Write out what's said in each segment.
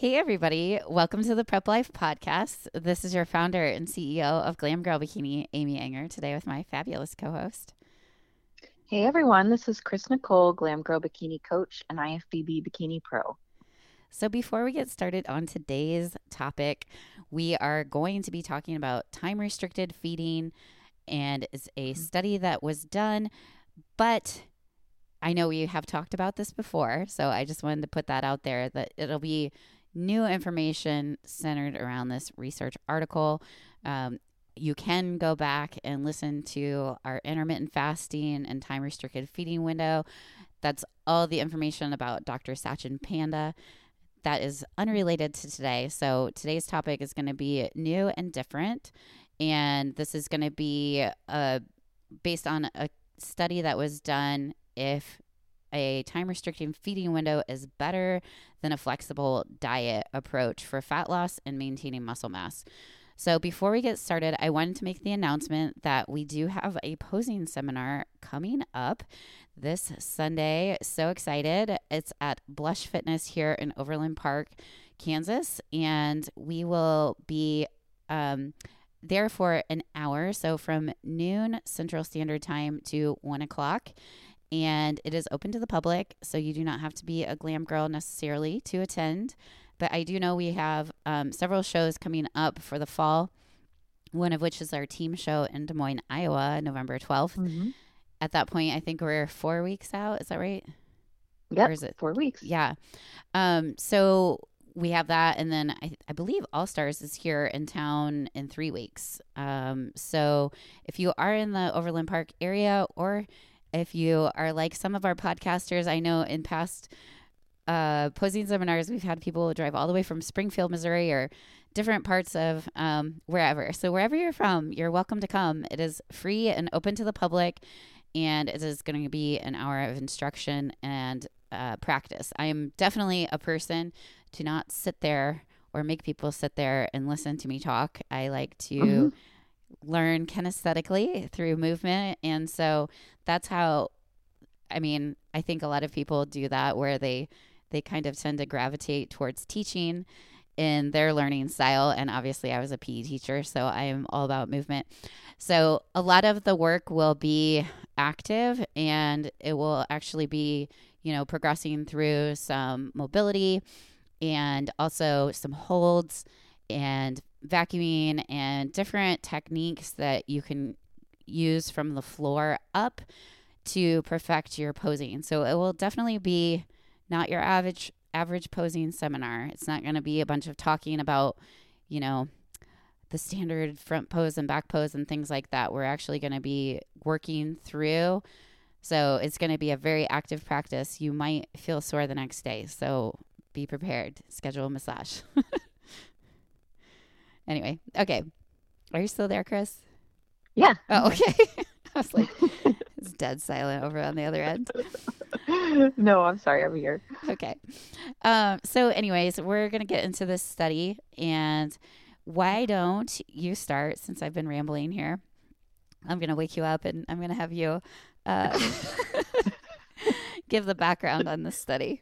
Hey, everybody. Welcome to the Prep Life Podcast. This is your founder and CEO of Glam Girl Bikini, Amy Ehinger, today with my fabulous co host. Hey, everyone. This is Chris Nicole, Glam Girl Bikini Coach and IFBB Bikini Pro. So, before we get started on today's topic, we are going to be talking about time restricted feeding, and it's a mm-hmm. study that was done, but I know we have talked about this before, so I just wanted to put that out there that it'll be new information centered around this research article. Um, you can go back and listen to our intermittent fasting and time restricted feeding window. That's all the information about Dr. Sachin Panda. That is unrelated to today. So today's topic is going to be new and different. And this is going to be uh, based on a study that was done if a time restricting feeding window is better than a flexible diet approach for fat loss and maintaining muscle mass. So, before we get started, I wanted to make the announcement that we do have a posing seminar coming up this Sunday. So excited. It's at Blush Fitness here in Overland Park, Kansas. And we will be um, there for an hour. So, from noon Central Standard Time to one o'clock and it is open to the public, so you do not have to be a glam girl necessarily to attend. But I do know we have um, several shows coming up for the fall, one of which is our team show in Des Moines, Iowa, November 12th. Mm-hmm. At that point, I think we're four weeks out. Is that right? Yeah. Or is it four weeks? Yeah. Um, so we have that. And then I, I believe All Stars is here in town in three weeks. Um, so if you are in the Overland Park area or if you are like some of our podcasters, I know in past uh, posing seminars, we've had people drive all the way from Springfield, Missouri, or different parts of um, wherever. So, wherever you're from, you're welcome to come. It is free and open to the public, and it is going to be an hour of instruction and uh, practice. I am definitely a person to not sit there or make people sit there and listen to me talk. I like to. Mm-hmm learn kinesthetically through movement. And so that's how, I mean, I think a lot of people do that where they, they kind of tend to gravitate towards teaching in their learning style. And obviously, I was a PE teacher, so I am all about movement. So, a lot of the work will be active and it will actually be, you know, progressing through some mobility and also some holds and vacuuming and different techniques that you can use from the floor up to perfect your posing. So it will definitely be not your average average posing seminar. It's not going to be a bunch of talking about, you know, the standard front pose and back pose and things like that. We're actually going to be working through. So it's going to be a very active practice. You might feel sore the next day. So be prepared. Schedule a massage. Anyway, okay. Are you still there, Chris? Yeah. Oh, okay. I was like, it's dead silent over on the other end. no, I'm sorry. I'm here. Okay. Um, so, anyways, we're going to get into this study. And why don't you start since I've been rambling here? I'm going to wake you up and I'm going to have you uh, give the background on this study.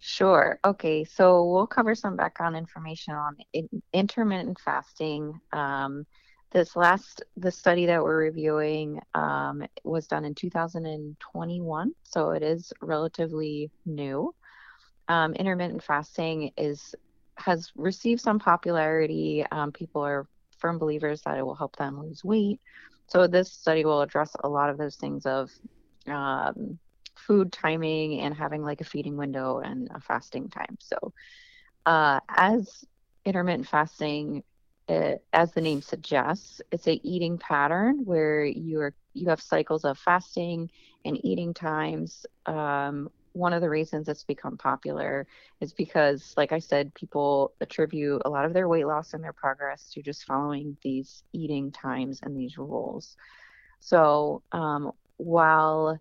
Sure. Okay. So we'll cover some background information on in- intermittent fasting. Um, this last the study that we're reviewing um, was done in 2021, so it is relatively new. Um, intermittent fasting is has received some popularity. Um, people are firm believers that it will help them lose weight. So this study will address a lot of those things of um, food timing and having like a feeding window and a fasting time. So, uh, as intermittent fasting, it, as the name suggests, it's a eating pattern where you are you have cycles of fasting and eating times. Um, one of the reasons it's become popular is because, like I said, people attribute a lot of their weight loss and their progress to just following these eating times and these rules. So, um, while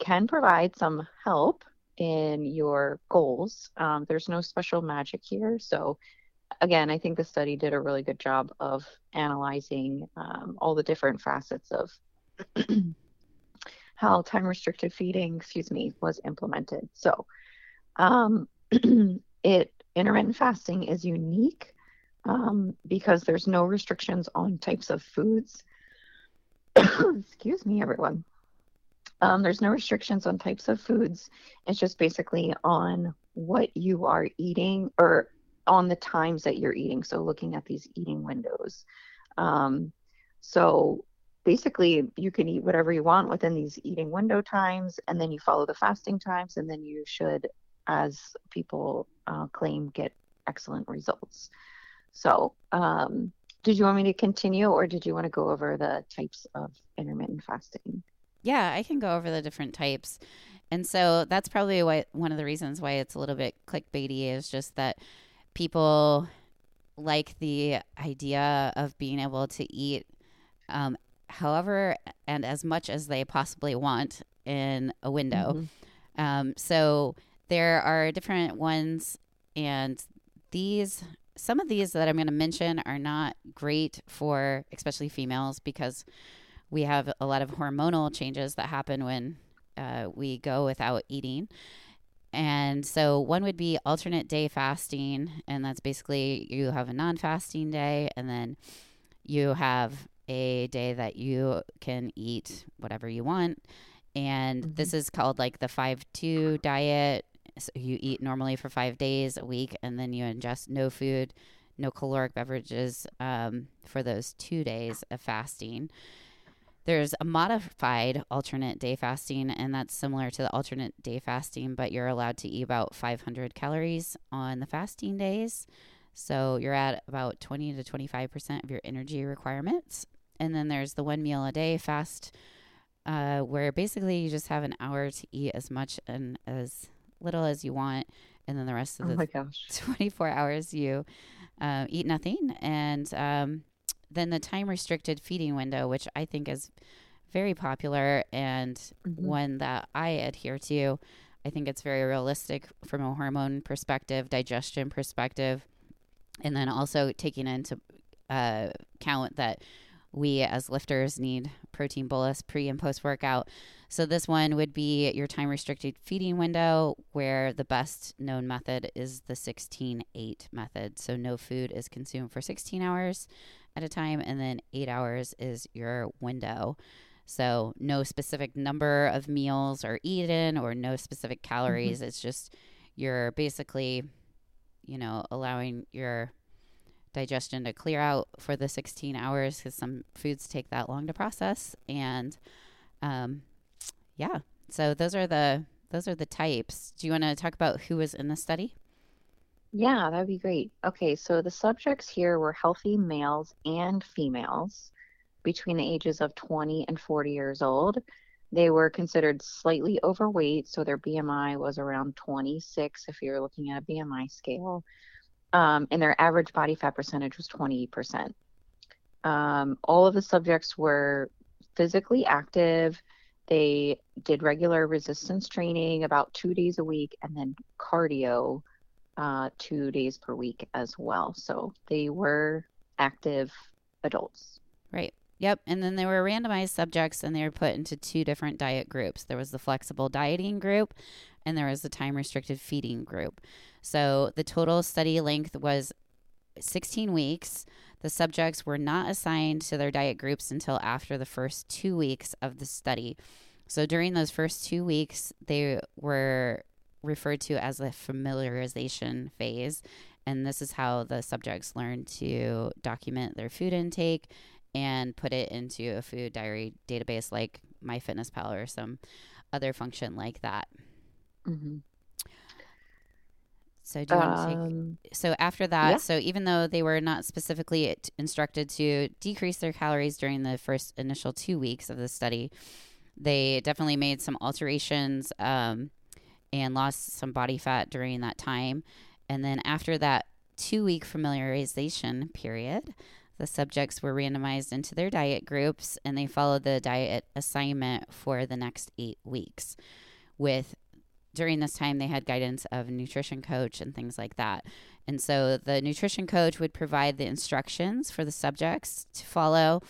can provide some help in your goals. Um, there's no special magic here. So, again, I think the study did a really good job of analyzing um, all the different facets of how time restricted feeding, excuse me, was implemented. So, um, it intermittent fasting is unique um, because there's no restrictions on types of foods. Excuse me, everyone. Um, there's no restrictions on types of foods. It's just basically on what you are eating or on the times that you're eating. So looking at these eating windows. Um, so basically, you can eat whatever you want within these eating window times, and then you follow the fasting times, and then you should, as people uh, claim, get excellent results. So, um, did you want me to continue, or did you want to go over the types of intermittent fasting? Yeah, I can go over the different types. And so that's probably why one of the reasons why it's a little bit clickbaity is just that people like the idea of being able to eat um, however and as much as they possibly want in a window. Mm-hmm. Um, so there are different ones, and these some of these that I'm going to mention are not great for especially females because we have a lot of hormonal changes that happen when uh, we go without eating. And so one would be alternate day fasting, and that's basically you have a non fasting day, and then you have a day that you can eat whatever you want. And mm-hmm. this is called like the 5 2 diet. So you eat normally for five days a week, and then you ingest no food, no caloric beverages um, for those two days of fasting. There's a modified alternate day fasting, and that's similar to the alternate day fasting, but you're allowed to eat about 500 calories on the fasting days. So you're at about 20 to 25% of your energy requirements. And then there's the one meal a day fast, uh, where basically you just have an hour to eat as much and as little as you want. And then the rest of oh the 24 hours you uh, eat nothing. And um, then the time restricted feeding window, which I think is very popular and mm-hmm. one that I adhere to. I think it's very realistic from a hormone perspective, digestion perspective, and then also taking into uh, count that we as lifters need protein bolus pre and post workout. So this one would be your time restricted feeding window where the best known method is the 16-8 method. So no food is consumed for 16 hours at a time, and then eight hours is your window. So, no specific number of meals are eaten or no specific calories. Mm-hmm. It's just you're basically, you know, allowing your digestion to clear out for the 16 hours because some foods take that long to process. And um, yeah, so those are the those are the types. Do you want to talk about who was in the study? Yeah, that'd be great. Okay, so the subjects here were healthy males and females between the ages of 20 and 40 years old. They were considered slightly overweight, so their BMI was around 26 if you're looking at a BMI scale. Um, and their average body fat percentage was 20%. Um, all of the subjects were physically active. They did regular resistance training about two days a week and then cardio uh, two days per week as well. So they were active adults. Right. Yep. And then they were randomized subjects and they were put into two different diet groups. There was the flexible dieting group and there was the time restricted feeding group. So the total study length was 16 weeks. The subjects were not assigned to their diet groups until after the first two weeks of the study. So during those first two weeks, they were referred to as the familiarization phase. And this is how the subjects learn to document their food intake and put it into a food diary database like MyFitnessPal or some other function like that. Mm-hmm. So do you want to take? Um, so after that, yeah. so even though they were not specifically instructed to decrease their calories during the first initial two weeks of the study, they definitely made some alterations um, and lost some body fat during that time. And then after that two week familiarization period, the subjects were randomized into their diet groups and they followed the diet assignment for the next eight weeks. With during this time, they had guidance of a nutrition coach and things like that. And so the nutrition coach would provide the instructions for the subjects to follow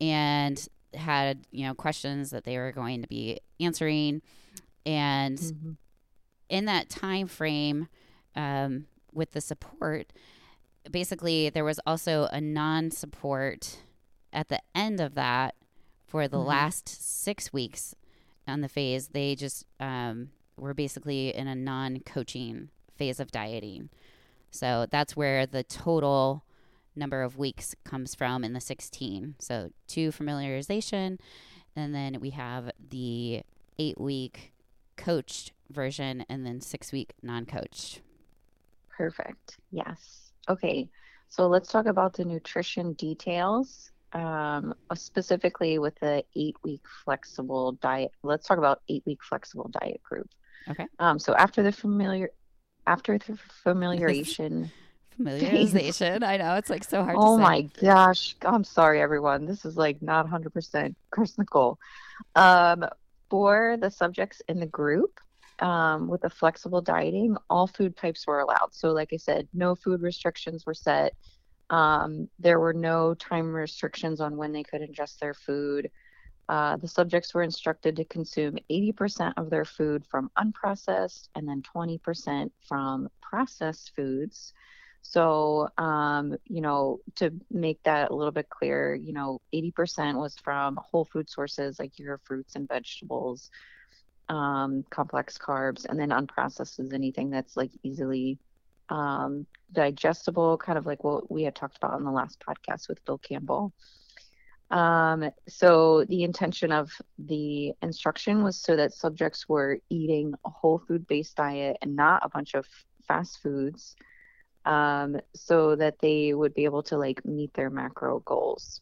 and had, you know, questions that they were going to be answering. And mm-hmm in that time frame, um, with the support, basically there was also a non-support at the end of that for the Mhm. last six weeks on the phase. They just um, were basically in a non-coaching phase of dieting. So that's where the total number of weeks comes from in the 16. So two familiarization, and then we have the eight week coached version, and then six week non coached. Perfect. Yes. Okay. So let's talk about the nutrition details, um, specifically with the eight week flexible diet. Let's talk about eight week flexible diet group. Okay. Um, so after the familiar, after the familiarization. Familiarization. I know it's like so hard oh to say. my gosh. I'm sorry, everyone. This is like not 100% critical. Um, for the subjects in the group, um, with the flexible dieting, all food types were allowed. So, like I said, no food restrictions were set. Um, there were no time restrictions on when they could ingest their food. Uh, the subjects were instructed to consume 80% of their food from unprocessed and then 20% from processed foods. So, um, you know, to make that a little bit clear, you know, 80% was from whole food sources like your fruits and vegetables, um, complex carbs, and then unprocessed is anything that's like easily um, digestible, kind of like what we had talked about in the last podcast with Bill Campbell. Um, so the intention of the instruction was so that subjects were eating a whole food based diet and not a bunch of fast foods um, so that they would be able to like meet their macro goals.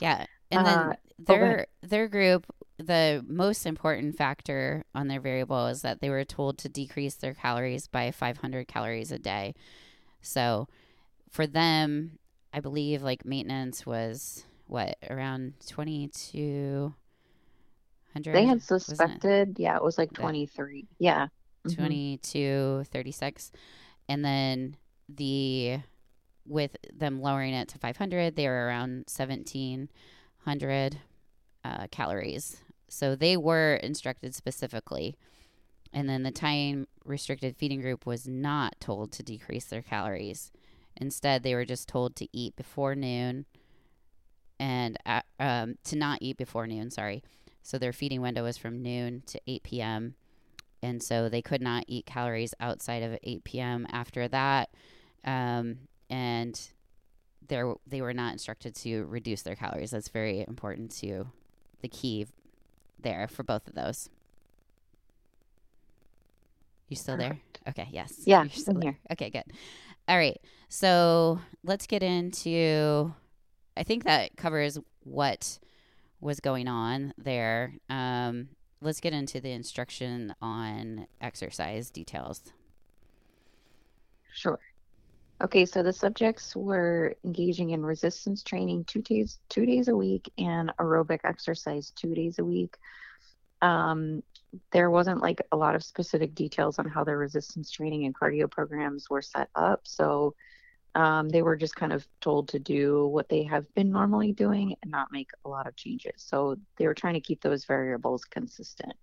Yeah. And then uh, oh, their their group the most important factor on their variable is that they were told to decrease their calories by 500 calories a day. So for them, I believe like maintenance was what around 2200. They had suspected, it? yeah, it was like 23. Yeah. Mm-hmm. 2236 and then the with them lowering it to 500 they were around 1700 uh, calories. So they were instructed specifically. And then the time restricted feeding group was not told to decrease their calories. Instead they were just told to eat before noon and uh, um, to not eat before noon sorry. So their feeding window was from noon to 8 p.m and so they could not eat calories outside of 8 p.m. after that, um, and there they were not instructed to reduce their calories. That's very important to the key there for both of those. You still there? Okay, yes. Yeah, you're still I'm there. here. Okay, good. All right, so let's get into. I think that covers what was going on there. Um, let's get into the instruction on exercise details. Sure. Okay, so the subjects were engaging in resistance training two days two days a week and aerobic exercise two days a week. Um, there wasn't like a lot of specific details on how their resistance training and cardio programs were set up, so um, they were just kind of told to do what they have been normally doing and not make a lot of changes. So they were trying to keep those variables consistent.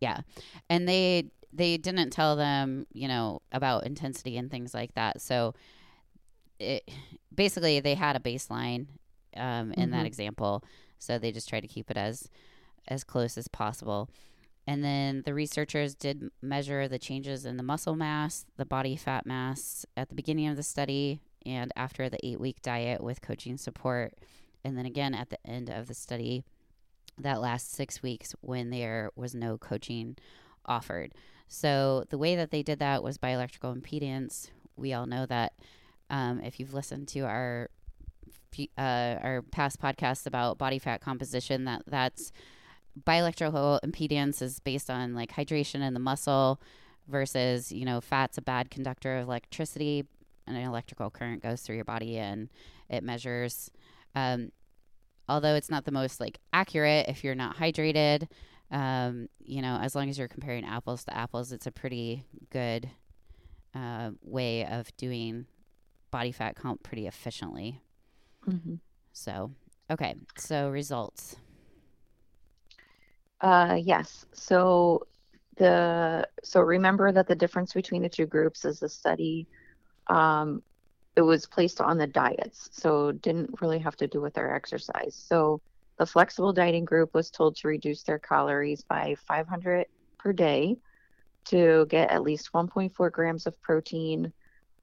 Yeah. And they they didn't tell them, you know, about intensity and things like that. So it basically they had a baseline um, in that Mhm. example. So they just tried to keep it as as close as possible. And then the researchers did measure the changes in the muscle mass, the body fat mass at the beginning of the study and after the eight week diet with coaching support. And then again at the end of the study, that last six weeks when there was no coaching offered. So the way that they did that was by electrical impedance. We all know that um, if you've listened to our uh, our past podcasts about body fat composition, that that's bioelectrical impedance is based on like hydration in the muscle versus you know fat's a bad conductor of electricity. And an electrical current goes through your body and it measures um, although it's not the most like accurate if you're not hydrated um, you know as long as you're comparing apples to apples it's a pretty good uh, way of doing body fat comp pretty efficiently. Mm-hmm. so okay. So results Uh, yes. So the so remember that the difference between the two groups is the study um, it was placed on the diets, so didn't really have to do with their exercise. So the flexible dieting group was told to reduce their calories by 500 per day to get at least 1.4 grams of protein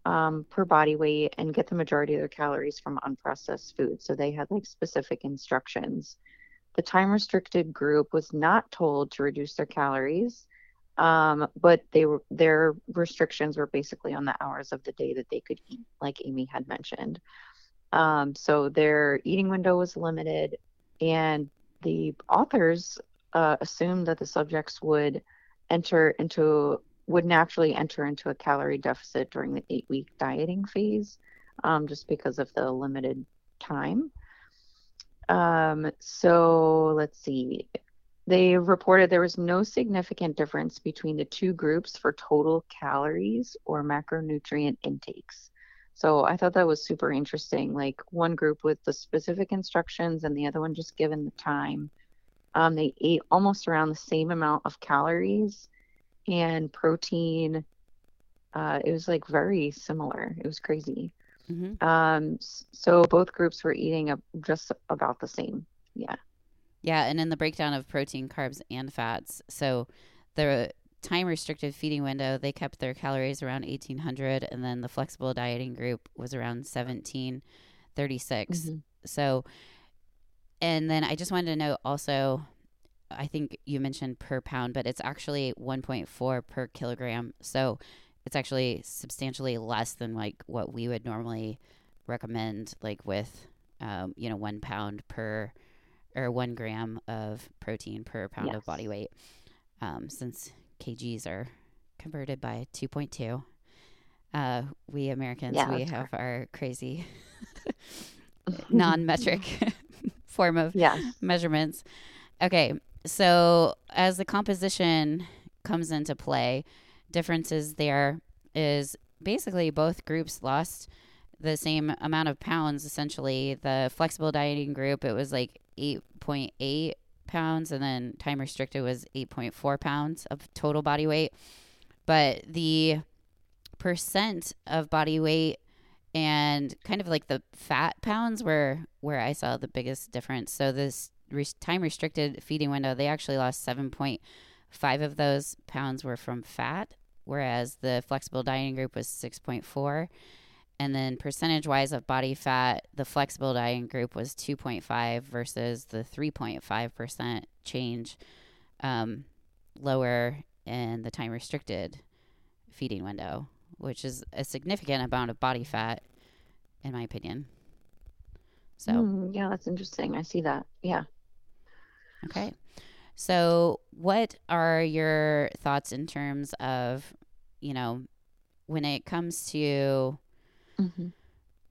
um, per body weight and get the majority of their calories from unprocessed food. So they had like specific instructions. The time restricted group was not told to reduce their calories, um, but they were their restrictions were basically on the hours of the day that they could eat, like Amy had mentioned. Um, so their eating window was limited, and the authors uh, assumed that the subjects would enter into would naturally enter into a calorie deficit during the eight week dieting phase, um, just because of the limited time. Um, so let's see. They reported there was no significant difference between the two groups for total calories or macronutrient intakes. So I thought that was super interesting. Like one group with the specific instructions and the other one just given the time. Um, they ate almost around the same amount of calories and protein. Uh, it was like very similar. It was crazy. Mm-hmm. Um, so both groups were eating a, just about the same. Yeah. Yeah, and in the breakdown of protein, carbs, and fats, so the time restricted feeding window, they kept their calories around 1800, and then the flexible dieting group was around 1736. Mm-hmm. So, and then I just wanted to note also, I think you mentioned per pound, but it's actually 1.4 per kilogram. So it's actually substantially less than like what we would normally recommend, like with, um, you know, one pound per or one gram of protein per pound yes. of body weight. Um, since kgs are converted by 2.2, uh, we Americans, yeah, we have our crazy non metric form of yes. measurements. Okay. So as the composition comes into play, differences there is basically both groups lost the same amount of pounds essentially. The flexible dieting group it was like 8.8 pounds and then time restricted was 8.4 pounds of total body weight. But the percent of body weight and kind of like the fat pounds were where i saw the biggest difference. So this time restricted feeding window they actually lost 7.5 of those pounds were from fat whereas the flexible dieting group was 6.4 and then percentage wise of body fat the flexible dieting group was 2.5 versus the 3.5% change um, lower in the time restricted feeding window which is a significant amount of body fat in my opinion. So mm, yeah that's interesting. I see that. Yeah. Okay so, what are your thoughts in terms of, you know, when it comes to mm-hmm.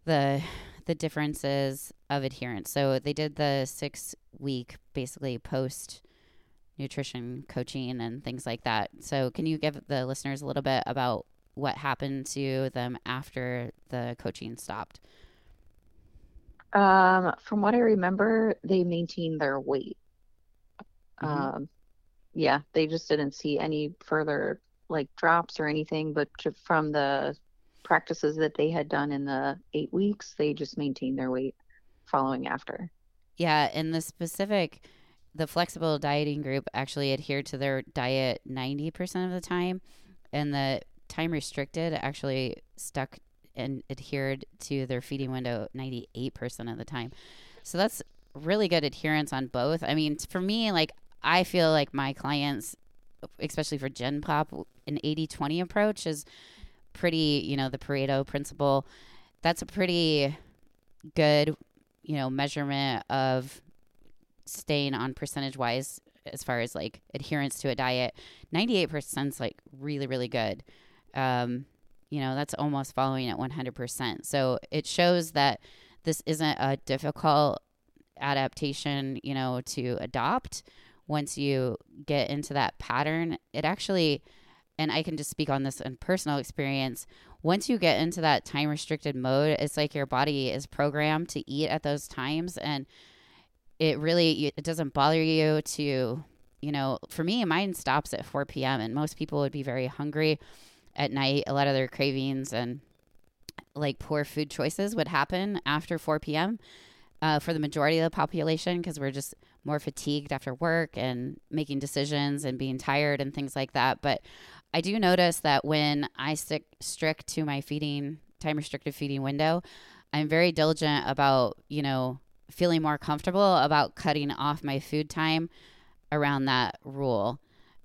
the the differences of adherence? So they did the six week, basically post nutrition coaching and things like that. So, can you give the listeners a little bit about what happened to them after the coaching stopped? Um, from what I remember, they maintained their weight. Mm-hmm. Um, yeah, they just didn't see any further like drops or anything, but to, from the practices that they had done in the eight weeks, they just maintained their weight following after. Yeah, in the specific, the flexible dieting group actually adhered to their diet 90% of the time, and the time restricted actually stuck and adhered to their feeding window 98% of the time. So that's really good adherence on both. I mean, for me, like I feel like my clients, especially for Gen Pop, an 80 20 approach is pretty, you know, the Pareto principle. That's a pretty good, you know, measurement of staying on percentage wise as far as like adherence to a diet. 98% is like really, really good. Um, you know, that's almost following at 100%. So it shows that this isn't a difficult adaptation, you know, to adopt once you get into that pattern, it actually, and I can just speak on this in personal experience. Once you get into that time restricted mode, it's like your body is programmed to eat at those times, and it really it doesn't bother you to you know, for me, mine stops at 4 p.m. and most people would be very hungry at night. A lot of their cravings and like poor food choices would happen after 4 p.m. Uh, for the majority of the population because we're just more fatigued after work and making decisions and being tired and things like that. But I do notice that when I stick strict to my feeding time restricted feeding window, I'm very diligent about, you know, feeling more comfortable about cutting off my food time around that rule.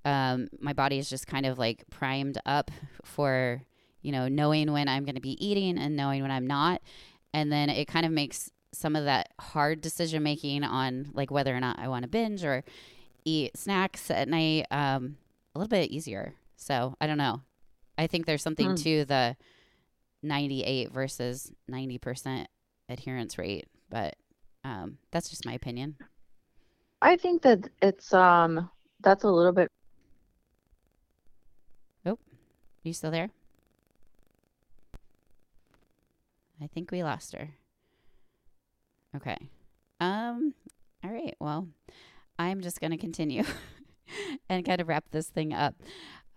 Um, my body is just kind of like primed up for, you know, knowing when I'm going to be eating and knowing when I'm not. And then it kind of makes some of that hard decision making on like whether or not I want to binge or eat snacks at night um, a little bit easier. So I don't know. I think there's something hmm. to the 98 versus 90% adherence rate, but um, that's just my opinion. I think that it's um that's a little bit. Oh, are you still there? I think we lost her. Okay. Um. All right. Well, I'm just gonna continue and kind of wrap this thing up.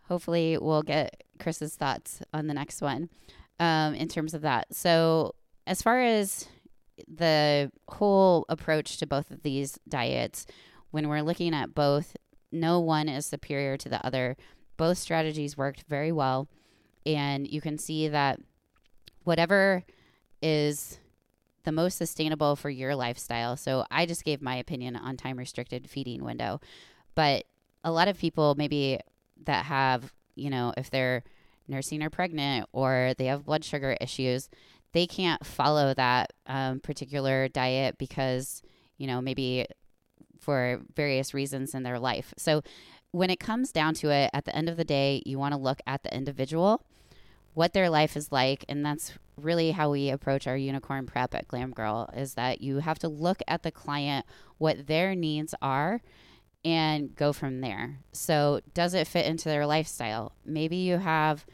Hopefully, we'll get Chris's thoughts on the next one. Um, in terms of that. So, as far as the whole approach to both of these diets, when we're looking at both, no one is superior to the other. Both strategies worked very well. And you can see that whatever is the most sustainable for your lifestyle. So I just gave my opinion on time restricted feeding window. But a lot of people maybe that have, you know, if they're nursing or pregnant or they have blood sugar issues, they can't follow that um, particular diet because, you know, maybe for various reasons in their life. So when it comes down to it, at the end of the day, you want to look at the individual what their life is like and that's really how we approach our unicorn prep at glam girl is that you have to look at the client what their needs are and go from there. So does it fit into their lifestyle? Maybe you have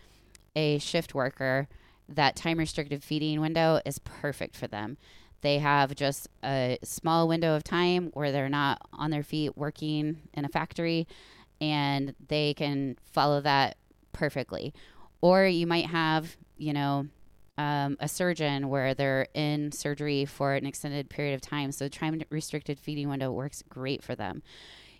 a shift worker that time restricted feeding window is perfect for them. They have just a small window of time where they're not on their feet working in a factory and they can follow that perfectly or you might have, you know, um, a surgeon where they're in surgery for an extended period of time. So time restricted feeding window works great for them.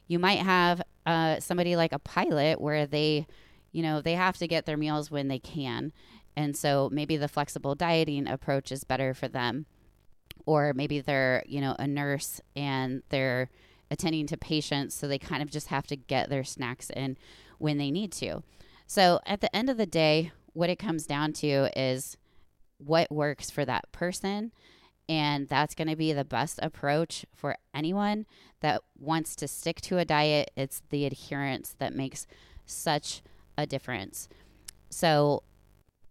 You might have uh, somebody like a pilot where they, you know, they have to get their meals when they can. And so maybe the flexible dieting approach is better for them. Or maybe they're, you know, a nurse and they're attending to patients. So they kind of just have to get their snacks in when they need to. So at the end of the day, what it comes down to is what works for that person. And that's going to be the best approach for anyone that wants to stick to a diet. It's the adherence that makes such a difference. So,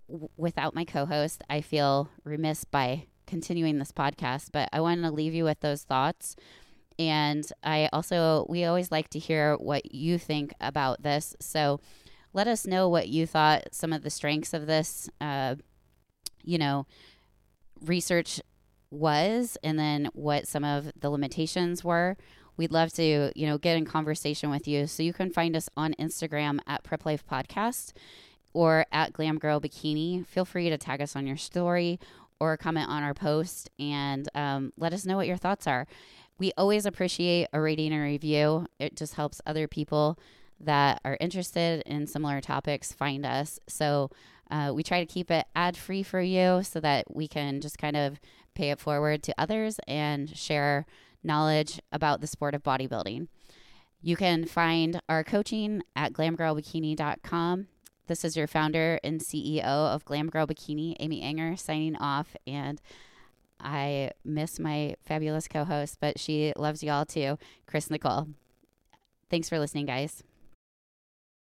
w- without my co host, I feel remiss by continuing this podcast, but I wanted to leave you with those thoughts. And I also, we always like to hear what you think about this. So, let us know what you thought some of the strengths of this, uh, you know, research was, and then what some of the limitations were. We'd love to, you know, get in conversation with you. So you can find us on Instagram at Prep Life Podcast or at Glam Girl Bikini. Feel free to tag us on your story or comment on our post and um, let us know what your thoughts are. We always appreciate a rating and review. It just helps other people that are interested in similar topics find us. So uh, we try to keep it ad free for you so that we can just kind of pay it forward to others and share knowledge about the sport of bodybuilding. You can find our coaching at glamgirlbikini.com. This is your founder and CEO of Glam Girl Bikini, Amy Ehinger, signing off. And I miss my fabulous co host, but she loves you all too, Chris Nicole. Thanks for listening, guys.